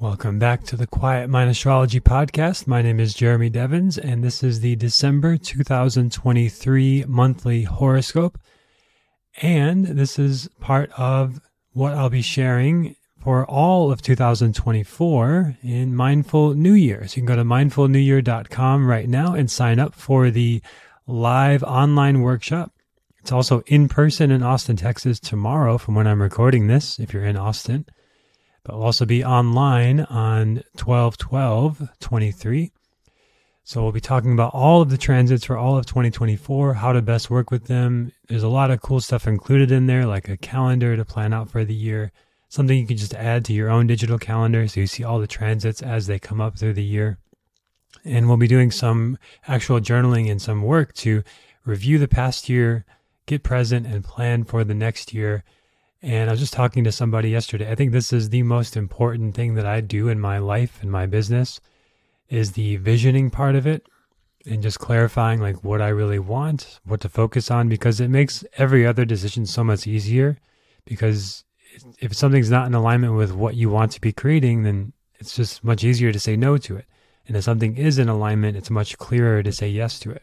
Welcome back to the Quiet Mind Astrology Podcast. My name is Jeremy Devins, and this is the December 2023 monthly horoscope. And this is part of what I'll be sharing for all of 2024 in Mindful New Year. So you can go to mindfulnewyear.com right now and sign up for the live online workshop. It's also in person in Austin, Texas tomorrow from when I'm recording this, if you're in Austin but will also be online on 12 12 23. So we'll be talking about all of the transits for all of 2024, how to best work with them. There's a lot of cool stuff included in there, like a calendar to plan out for the year, something you can just add to your own digital calendar so you see all the transits as they come up through the year. And we'll be doing some actual journaling and some work to review the past year, get present, and plan for the next year and I was just talking to somebody yesterday. I think this is the most important thing that I do in my life and my business is the visioning part of it and just clarifying like what I really want, what to focus on because it makes every other decision so much easier because if something's not in alignment with what you want to be creating, then it's just much easier to say no to it. And if something is in alignment, it's much clearer to say yes to it.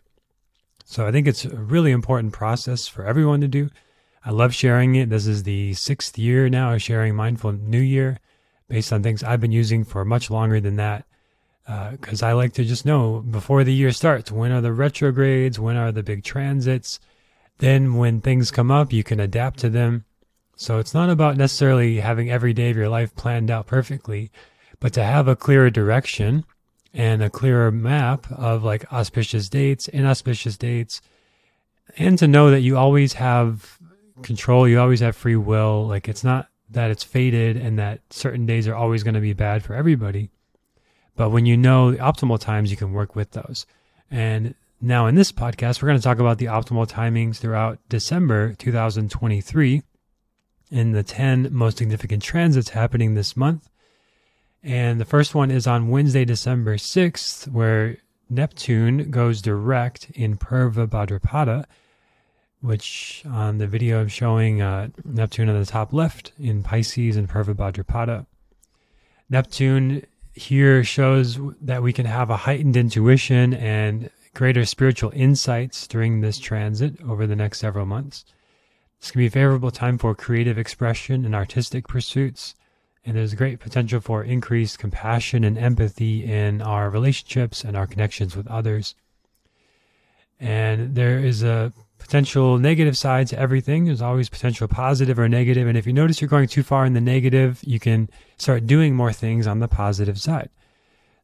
So I think it's a really important process for everyone to do I love sharing it. This is the sixth year now of sharing Mindful New Year based on things I've been using for much longer than that. Because uh, I like to just know before the year starts when are the retrogrades, when are the big transits. Then, when things come up, you can adapt to them. So, it's not about necessarily having every day of your life planned out perfectly, but to have a clearer direction and a clearer map of like auspicious dates, inauspicious dates, and to know that you always have control. You always have free will. Like it's not that it's fated and that certain days are always going to be bad for everybody. But when you know the optimal times, you can work with those. And now in this podcast, we're going to talk about the optimal timings throughout December 2023 in the 10 most significant transits happening this month. And the first one is on Wednesday, December 6th, where Neptune goes direct in Purva Bhadrapada which on the video I'm showing uh, Neptune on the top left in Pisces and Purva Bhadrapada. Neptune here shows that we can have a heightened intuition and greater spiritual insights during this transit over the next several months. This can be a favorable time for creative expression and artistic pursuits, and there's great potential for increased compassion and empathy in our relationships and our connections with others. And there is a potential negative side to everything. There's always potential positive or negative. And if you notice you're going too far in the negative, you can start doing more things on the positive side.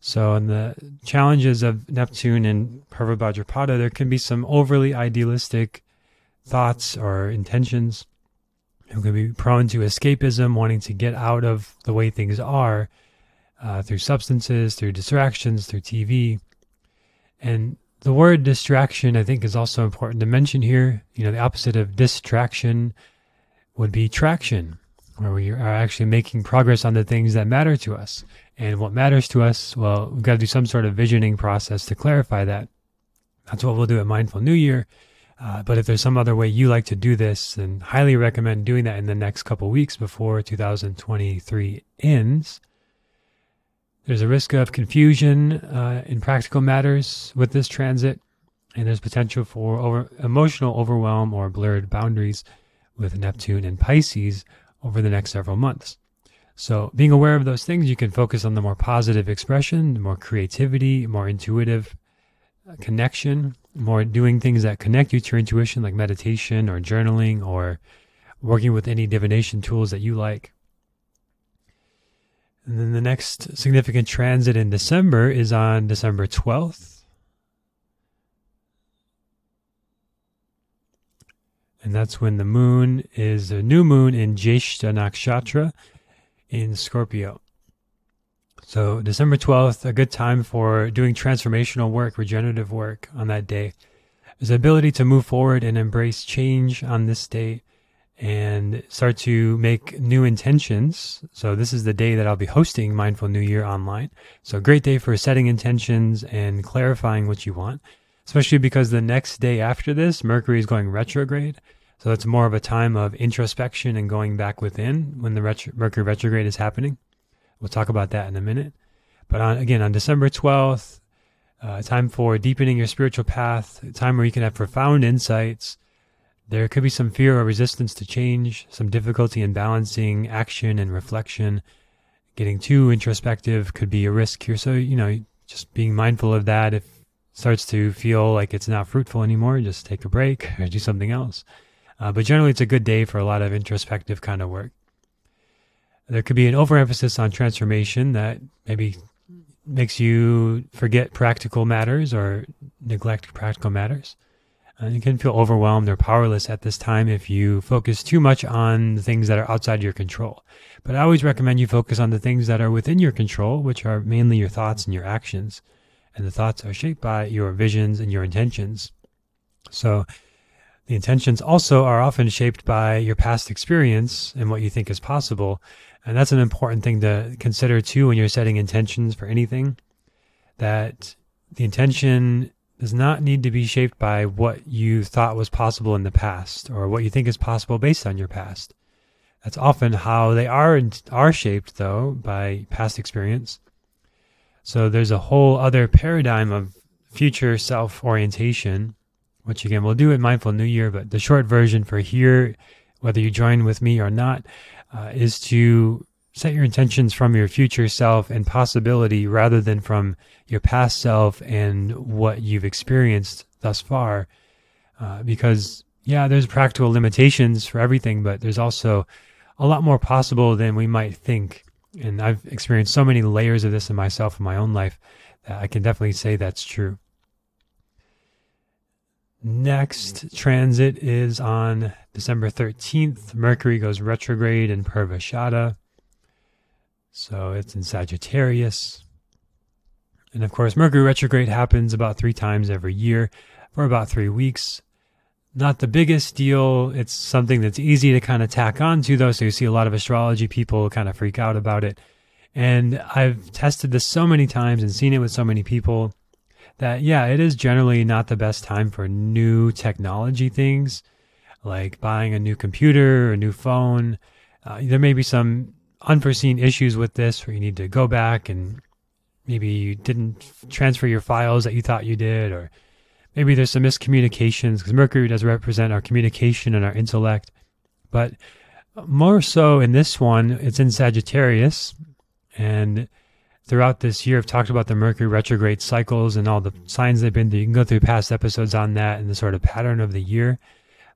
So, in the challenges of Neptune and Purva Bhadrapada, there can be some overly idealistic thoughts or intentions. You can be prone to escapism, wanting to get out of the way things are uh, through substances, through distractions, through TV. And the word distraction, I think, is also important to mention here. You know, the opposite of distraction would be traction, where we are actually making progress on the things that matter to us. And what matters to us, well, we've got to do some sort of visioning process to clarify that. That's what we'll do at Mindful New Year. Uh, but if there's some other way you like to do this, then highly recommend doing that in the next couple weeks before 2023 ends. There's a risk of confusion uh, in practical matters with this transit, and there's potential for over, emotional overwhelm or blurred boundaries with Neptune and Pisces over the next several months. So, being aware of those things, you can focus on the more positive expression, more creativity, more intuitive uh, connection, more doing things that connect you to your intuition, like meditation or journaling or working with any divination tools that you like. And then the next significant transit in December is on December 12th. And that's when the moon is a new moon in Jyeshta Nakshatra in Scorpio. So, December 12th, a good time for doing transformational work, regenerative work on that day. There's the ability to move forward and embrace change on this day and start to make new intentions. So this is the day that I'll be hosting Mindful New Year online. So great day for setting intentions and clarifying what you want, especially because the next day after this, Mercury is going retrograde. So it's more of a time of introspection and going back within when the retro- Mercury retrograde is happening, We'll talk about that in a minute. But on, again, on December 12th, uh, time for deepening your spiritual path, a time where you can have profound insights. There could be some fear or resistance to change, some difficulty in balancing action and reflection. Getting too introspective could be a risk here. So, you know, just being mindful of that. If it starts to feel like it's not fruitful anymore, just take a break or do something else. Uh, but generally, it's a good day for a lot of introspective kind of work. There could be an overemphasis on transformation that maybe makes you forget practical matters or neglect practical matters. Uh, you can feel overwhelmed or powerless at this time if you focus too much on things that are outside your control. But I always recommend you focus on the things that are within your control, which are mainly your thoughts and your actions. And the thoughts are shaped by your visions and your intentions. So the intentions also are often shaped by your past experience and what you think is possible. And that's an important thing to consider too when you're setting intentions for anything. That the intention does not need to be shaped by what you thought was possible in the past or what you think is possible based on your past. That's often how they are are shaped though by past experience. So there's a whole other paradigm of future self orientation, which again we'll do in Mindful New Year, but the short version for here, whether you join with me or not, uh, is to set your intentions from your future self and possibility rather than from your past self and what you've experienced thus far. Uh, because, yeah, there's practical limitations for everything, but there's also a lot more possible than we might think. And I've experienced so many layers of this in myself in my own life that I can definitely say that's true. Next transit is on December 13th. Mercury goes retrograde in Purvashada. So it's in Sagittarius. And of course, Mercury retrograde happens about three times every year for about three weeks. Not the biggest deal. It's something that's easy to kind of tack onto, though. So you see a lot of astrology people kind of freak out about it. And I've tested this so many times and seen it with so many people that yeah, it is generally not the best time for new technology things like buying a new computer a new phone. Uh, there may be some unforeseen issues with this where you need to go back and maybe you didn't transfer your files that you thought you did, or maybe there's some miscommunications because Mercury does represent our communication and our intellect. But more so in this one, it's in Sagittarius and throughout this year, I've talked about the Mercury retrograde cycles and all the signs they've been through. You can go through past episodes on that and the sort of pattern of the year.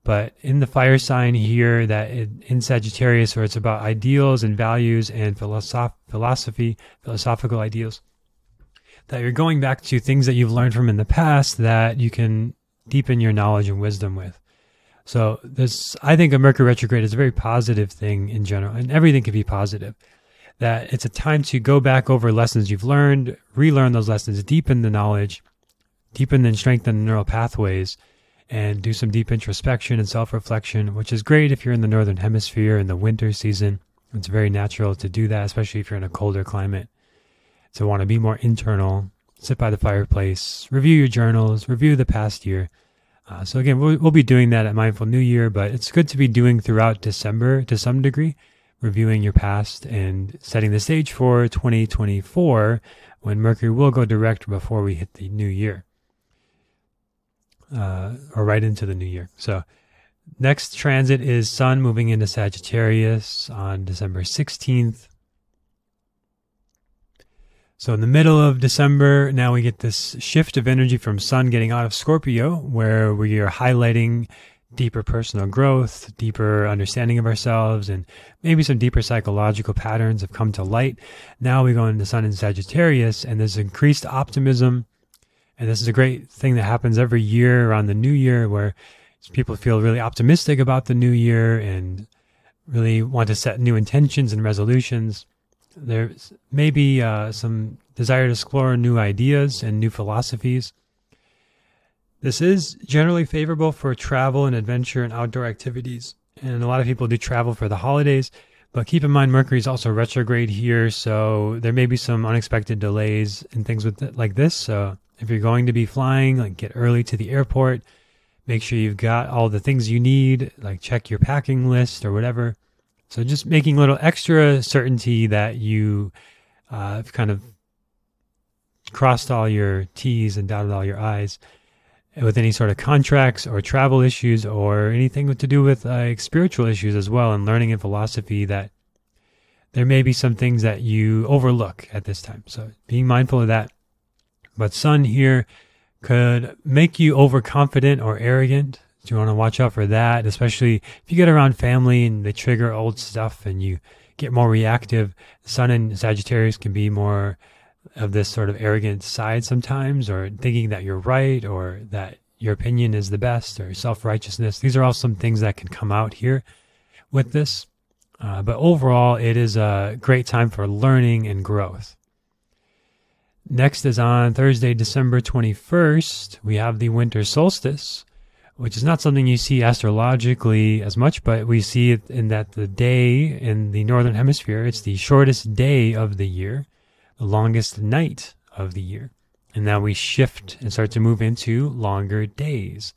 But in the fire sign here, that in Sagittarius, where it's about ideals and values and philosoph- philosophy, philosophical ideals, that you're going back to things that you've learned from in the past that you can deepen your knowledge and wisdom with. So this, I think a Mercury retrograde is a very positive thing in general, and everything can be positive that it's a time to go back over lessons you've learned, relearn those lessons, deepen the knowledge, deepen and strengthen the neural pathways, and do some deep introspection and self reflection, which is great if you're in the northern hemisphere in the winter season. It's very natural to do that, especially if you're in a colder climate. To want to be more internal, sit by the fireplace, review your journals, review the past year. Uh, so again, we'll, we'll be doing that at Mindful New Year, but it's good to be doing throughout December to some degree reviewing your past and setting the stage for 2024 when Mercury will go direct before we hit the new year. Uh, or right into the new year. So, next transit is Sun moving into Sagittarius on December 16th. So, in the middle of December, now we get this shift of energy from Sun getting out of Scorpio, where we are highlighting deeper personal growth, deeper understanding of ourselves, and maybe some deeper psychological patterns have come to light. Now we go into Sun in Sagittarius, and there's increased optimism. And this is a great thing that happens every year around the new year where people feel really optimistic about the new year and really want to set new intentions and resolutions. There's maybe uh, some desire to explore new ideas and new philosophies. This is generally favorable for travel and adventure and outdoor activities. And a lot of people do travel for the holidays. But keep in mind, Mercury is also retrograde here, so there may be some unexpected delays and things with it, like this. So if you're going to be flying, like get early to the airport, make sure you've got all the things you need, like check your packing list or whatever. So just making a little extra certainty that you uh, kind of crossed all your T's and dotted all your I's with any sort of contracts or travel issues or anything to do with spiritual issues as well and learning in philosophy that there may be some things that you overlook at this time. So being mindful of that. But sun here could make you overconfident or arrogant. So you want to watch out for that, especially if you get around family and they trigger old stuff and you get more reactive. Sun and Sagittarius can be more of this sort of arrogant side sometimes, or thinking that you're right, or that your opinion is the best, or self righteousness. These are all some things that can come out here with this. Uh, but overall, it is a great time for learning and growth. Next is on Thursday, December 21st, we have the winter solstice, which is not something you see astrologically as much, but we see it in that the day in the northern hemisphere, it's the shortest day of the year the longest night of the year. And now we shift and start to move into longer days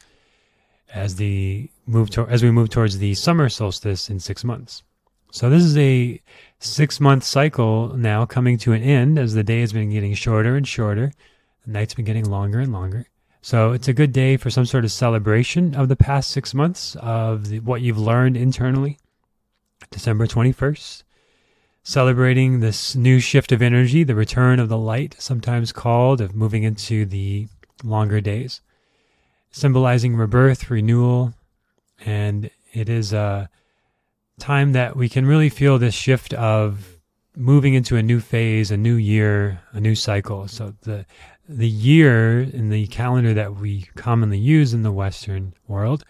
as the move to, as we move towards the summer solstice in six months. So this is a six month cycle now coming to an end as the day has been getting shorter and shorter. The night's been getting longer and longer. So it's a good day for some sort of celebration of the past six months of the, what you've learned internally. December 21st celebrating this new shift of energy, the return of the light, sometimes called, of moving into the longer days, symbolizing rebirth, renewal, and it is a time that we can really feel this shift of moving into a new phase, a new year, a new cycle. So the the year in the calendar that we commonly use in the Western world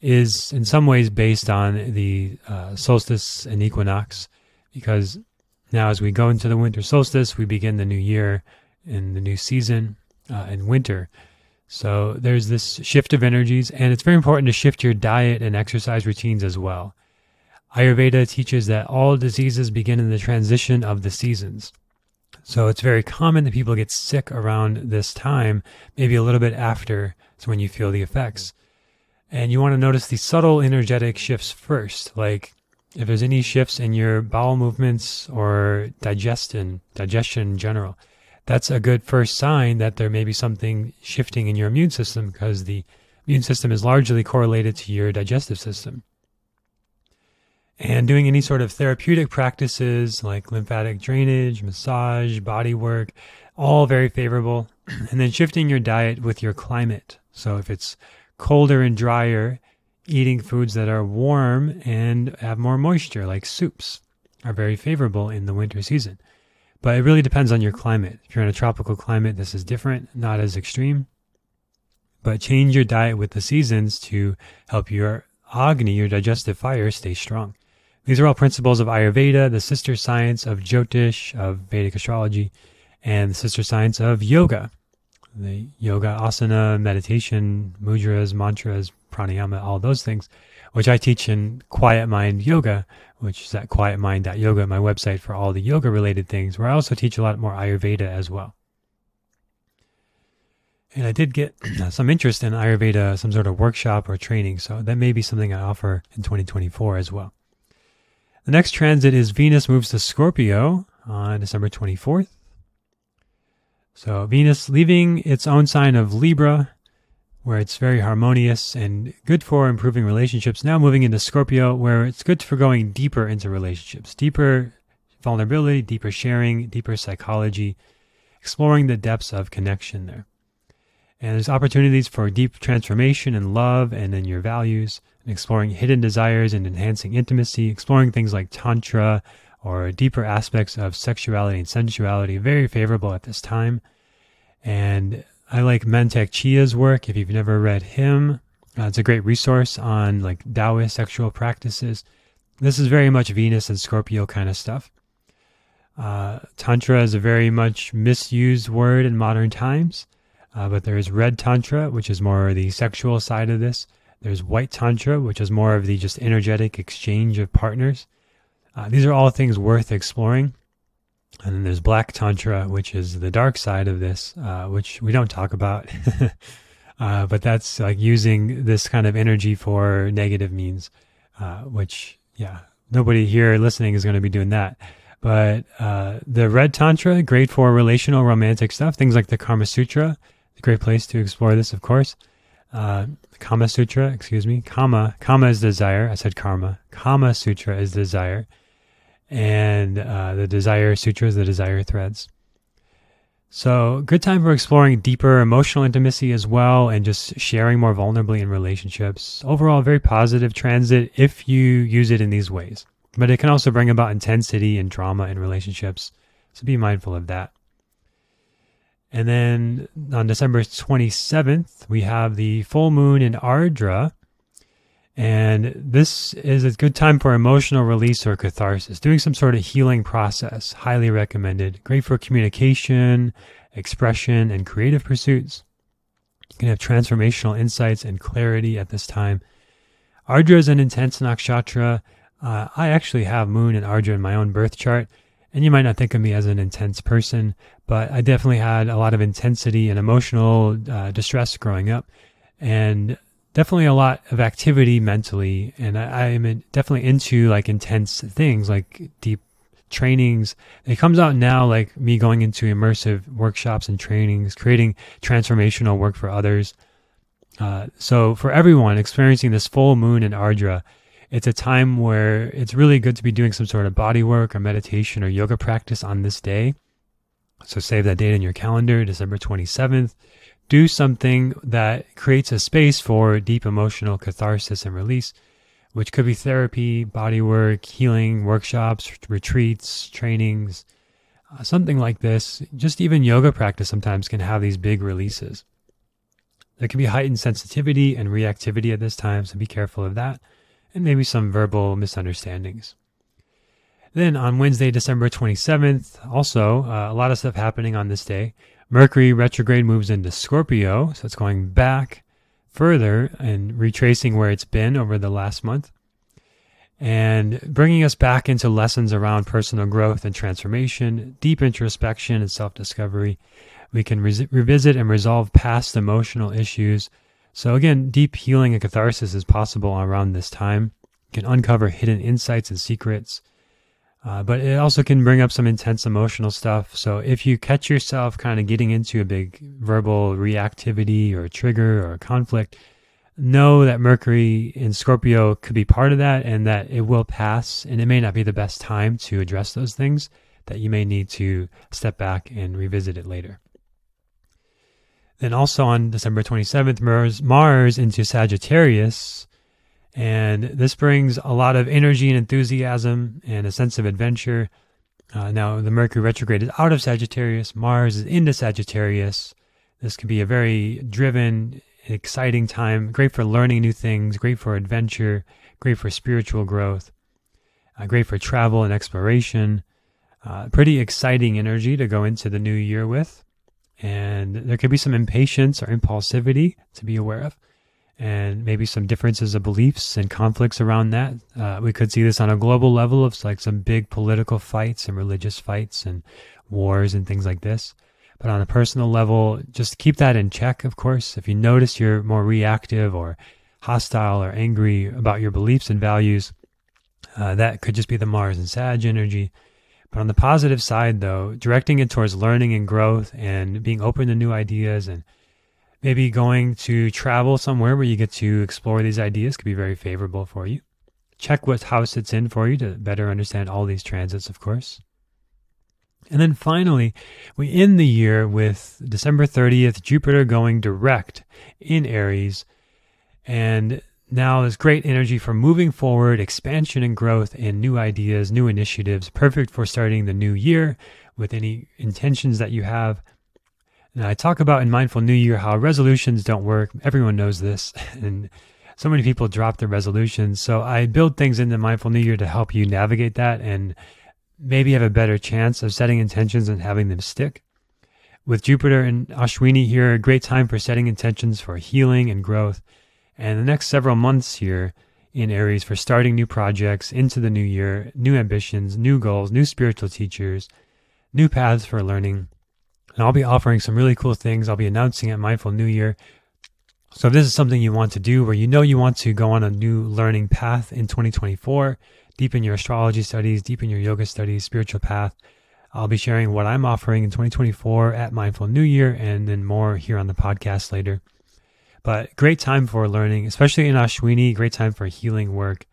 is in some ways based on the uh, solstice and equinox because now as we go into the winter solstice, we begin the new year in the new season uh, in winter. So there's this shift of energies, and it's very important to shift your diet and exercise routines as well. Ayurveda teaches that all diseases begin in the transition of the seasons. So it's very common that people get sick around this time, maybe a little bit after, so when you feel the effects. And you want to notice the subtle energetic shifts first, like if there's any shifts in your bowel movements or digestion, digestion in general, that's a good first sign that there may be something shifting in your immune system because the immune system is largely correlated to your digestive system. And doing any sort of therapeutic practices like lymphatic drainage, massage, body work, all very favorable. and then shifting your diet with your climate. So if it's colder and drier, eating foods that are warm and have more moisture, like soups, are very favorable in the winter season. But it really depends on your climate. If you're in a tropical climate, this is different, not as extreme. But change your diet with the seasons to help your Agni, your digestive fire, stay strong. These are all principles of Ayurveda, the sister science of Jyotish, of Vedic astrology, and the sister science of yoga. The yoga, asana, meditation, mudras, mantras, pranayama, all those things, which I teach in Quiet Mind Yoga, which is at quietmind.yoga, my website for all the yoga related things, where I also teach a lot more Ayurveda as well. And I did get some interest in Ayurveda, some sort of workshop or training, so that may be something I offer in 2024 as well. The next transit is Venus moves to Scorpio on December 24th. So Venus leaving its own sign of Libra where it's very harmonious and good for improving relationships. Now moving into Scorpio, where it's good for going deeper into relationships, deeper vulnerability, deeper sharing, deeper psychology, exploring the depths of connection there. And there's opportunities for deep transformation in love and in your values, and exploring hidden desires and enhancing intimacy, exploring things like Tantra or deeper aspects of sexuality and sensuality, very favorable at this time. And I like Mantak Chia's work. If you've never read him, uh, it's a great resource on like Taoist sexual practices. This is very much Venus and Scorpio kind of stuff. Uh, Tantra is a very much misused word in modern times, uh, but there is red Tantra, which is more the sexual side of this. There's white Tantra, which is more of the just energetic exchange of partners. Uh, these are all things worth exploring. And then there's Black Tantra, which is the dark side of this, uh, which we don't talk about. uh, but that's like using this kind of energy for negative means, uh, which, yeah, nobody here listening is going to be doing that. But uh, the Red Tantra, great for relational romantic stuff. Things like the Karma Sutra, great place to explore this, of course. Uh, Kama Sutra, excuse me. Kama, Kama is desire. I said karma. Kama Sutra is desire. And uh, the Desire Sutra is the desire threads. So, good time for exploring deeper emotional intimacy as well and just sharing more vulnerably in relationships. Overall, very positive transit if you use it in these ways but it can also bring about intensity and drama in relationships. So be mindful of that. And then on December 27th, we have the full moon in Ardra. And this is a good time for emotional release or catharsis, doing some sort of healing process. Highly recommended. Great for communication, expression, and creative pursuits. You can have transformational insights and clarity at this time. Ardra is an intense nakshatra uh, I actually have Moon and Ardra in my own birth chart, and you might not think of me as an intense person, but I definitely had a lot of intensity and emotional uh, distress growing up, and definitely a lot of activity mentally. And I, am definitely into like intense things, like deep trainings. It comes out now, like me going into immersive workshops and trainings, creating transformational work for others. Uh, so for everyone experiencing this full moon in Ardra, it's a time where it's really good to be doing some sort of body work or meditation or yoga practice on this day. So save that date in your calendar, December 27th. Do something that creates a space for deep emotional catharsis and release, which could be therapy, body work, healing, workshops, retreats, trainings, uh, something like this. Just even yoga practice sometimes can have these big releases. There can be heightened sensitivity and reactivity at this time, so be careful of that and maybe some verbal misunderstandings. Then on Wednesday, December 27th, also uh, a lot of stuff happening on this day. Mercury retrograde moves into Scorpio, so it's going back further and retracing where it's been over the last month and bringing us back into lessons around personal growth and transformation, deep introspection and self discovery. We can re- revisit and resolve past emotional issues so again, deep healing and catharsis is possible around this time. You can uncover hidden insights and secrets. Uh, but it also can bring up some intense emotional stuff. So if you catch yourself kind of getting into a big verbal reactivity or trigger or conflict, know that Mercury in Scorpio could be part of that and that it will pass. And it may not be the best time to address those things, that you may need to step back and revisit it later. Then also on December 27th, Mars, Mars into Sagittarius. And this brings a lot of energy and enthusiasm and a sense of adventure. Uh, now, the Mercury retrograde is out of Sagittarius, Mars is into Sagittarius. This can be a very driven, exciting time, great for learning new things, great for adventure, great for spiritual growth, uh, great for travel and exploration. Uh, pretty exciting energy to go into the new year with. And there could be some impatience or impulsivity to be aware of, and maybe some differences of beliefs and conflicts around that. Uh, we could see this on a global level of like some big political fights and religious fights and wars and things like this. But on a personal level, just keep that in check, of course. If you notice you're more reactive or hostile or angry about your beliefs and values, uh, that could just be the Mars and Sag energy. But on the positive side, though, directing it towards learning and growth and being open to new ideas and maybe going to travel somewhere where you get to explore these ideas could be very favorable for you. Check what house it's in for you to better understand all these transits, of course. And then finally, we end the year with December 30th, Jupiter going direct in Aries. And now, there's great energy for moving forward, expansion and growth, and new ideas, new initiatives, perfect for starting the new year with any intentions that you have. Now, I talk about in Mindful New Year how resolutions don't work. Everyone knows this. And so many people drop their resolutions. So I build things into Mindful New Year to help you navigate that and maybe have a better chance of setting intentions and having them stick. With Jupiter and Ashwini here, a great time for setting intentions for healing and growth and the next several months here in Aries for starting new projects into the new year, new ambitions, new goals, new spiritual teachers, new paths for learning. And I'll be offering some really cool things. I'll be announcing at Mindful New Year. So if this is something you want to do where you know you want to go on a new learning path in 2024, deepen your astrology studies, deepen your yoga studies, spiritual path. I'll be sharing what I'm offering in 2024 at Mindful New Year and then more here on the podcast later. But great time for learning, especially in Ashwini, great time for healing work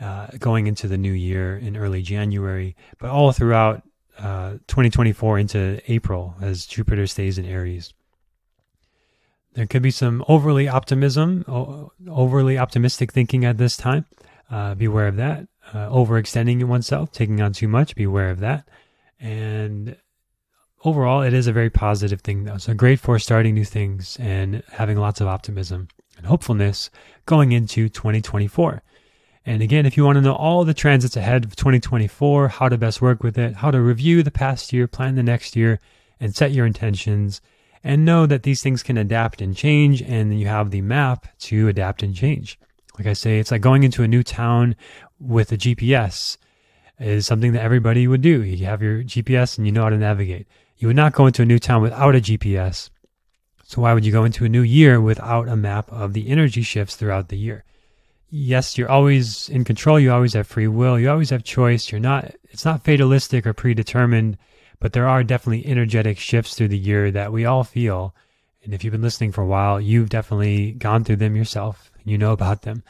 uh, going into the new year in early January, but all throughout uh, 2024 into April as Jupiter stays in Aries. There could be some overly optimism, overly optimistic thinking at this time. Uh, beware of that. Uh, overextending oneself, taking on too much, beware of that. And overall, it is a very positive thing, though. So great for starting new things and having lots of optimism and hopefulness going into 2024. And again, if you want to know all the transits ahead of 2024, how to best work with it, how to review the past year, plan the next year, and set your intentions, and know that these things can adapt and change, and you have the map to adapt and change. Like I say, it's like going into a new town with a GPS is something that everybody would do. You have your GPS and you know how to navigate. You would not go into a new town without a GPS. So why would you go into a new year without a map of the energy shifts throughout the year? yes, you're always in control. You always have free will. You always have choice. You're not, it's not fatalistic or predetermined, but there are definitely energetic shifts through the year that we all feel. And if you've been listening for a while, you've definitely gone through them yourself. You know about them.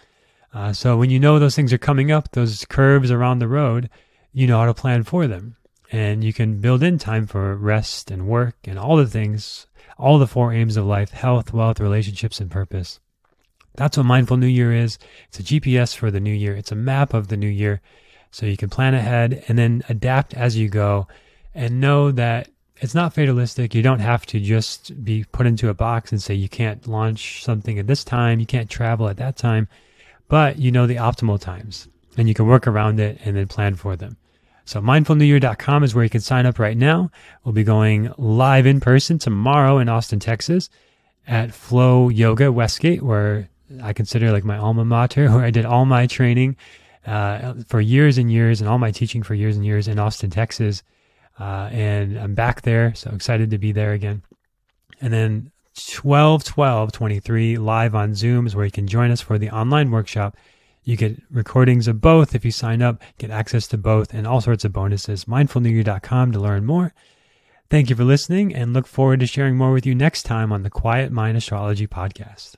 Uh, so when you know those things are coming up, those curves around the road, you know how to plan for them. And you can build in time for rest and work and all the things, all the four aims of life health, wealth, relationships, and purpose. That's what Mindful New Year is. It's a GPS for the new year, it's a map of the new year. So you can plan ahead and then adapt as you go and know that it's not fatalistic. You don't have to just be put into a box and say you can't launch something at this time, you can't travel at that time, but you know the optimal times and you can work around it and then plan for them. So mindfulnewyear.com is where you can sign up right now. We'll be going live in person tomorrow in Austin, Texas at Flow Yoga Westgate, where I consider like my alma mater, where I did all my training uh, for years and years and all my teaching for years and years in Austin, Texas. Uh, and I'm back there, so excited to be there again. And then 12 12 23 live on Zoom is where you can join us for the online workshop. You get recordings of both if you sign up, get access to both, and all sorts of bonuses. MindfulNewYear.com to learn more. Thank you for listening and look forward to sharing more with you next time on the Quiet Mind Astrology Podcast.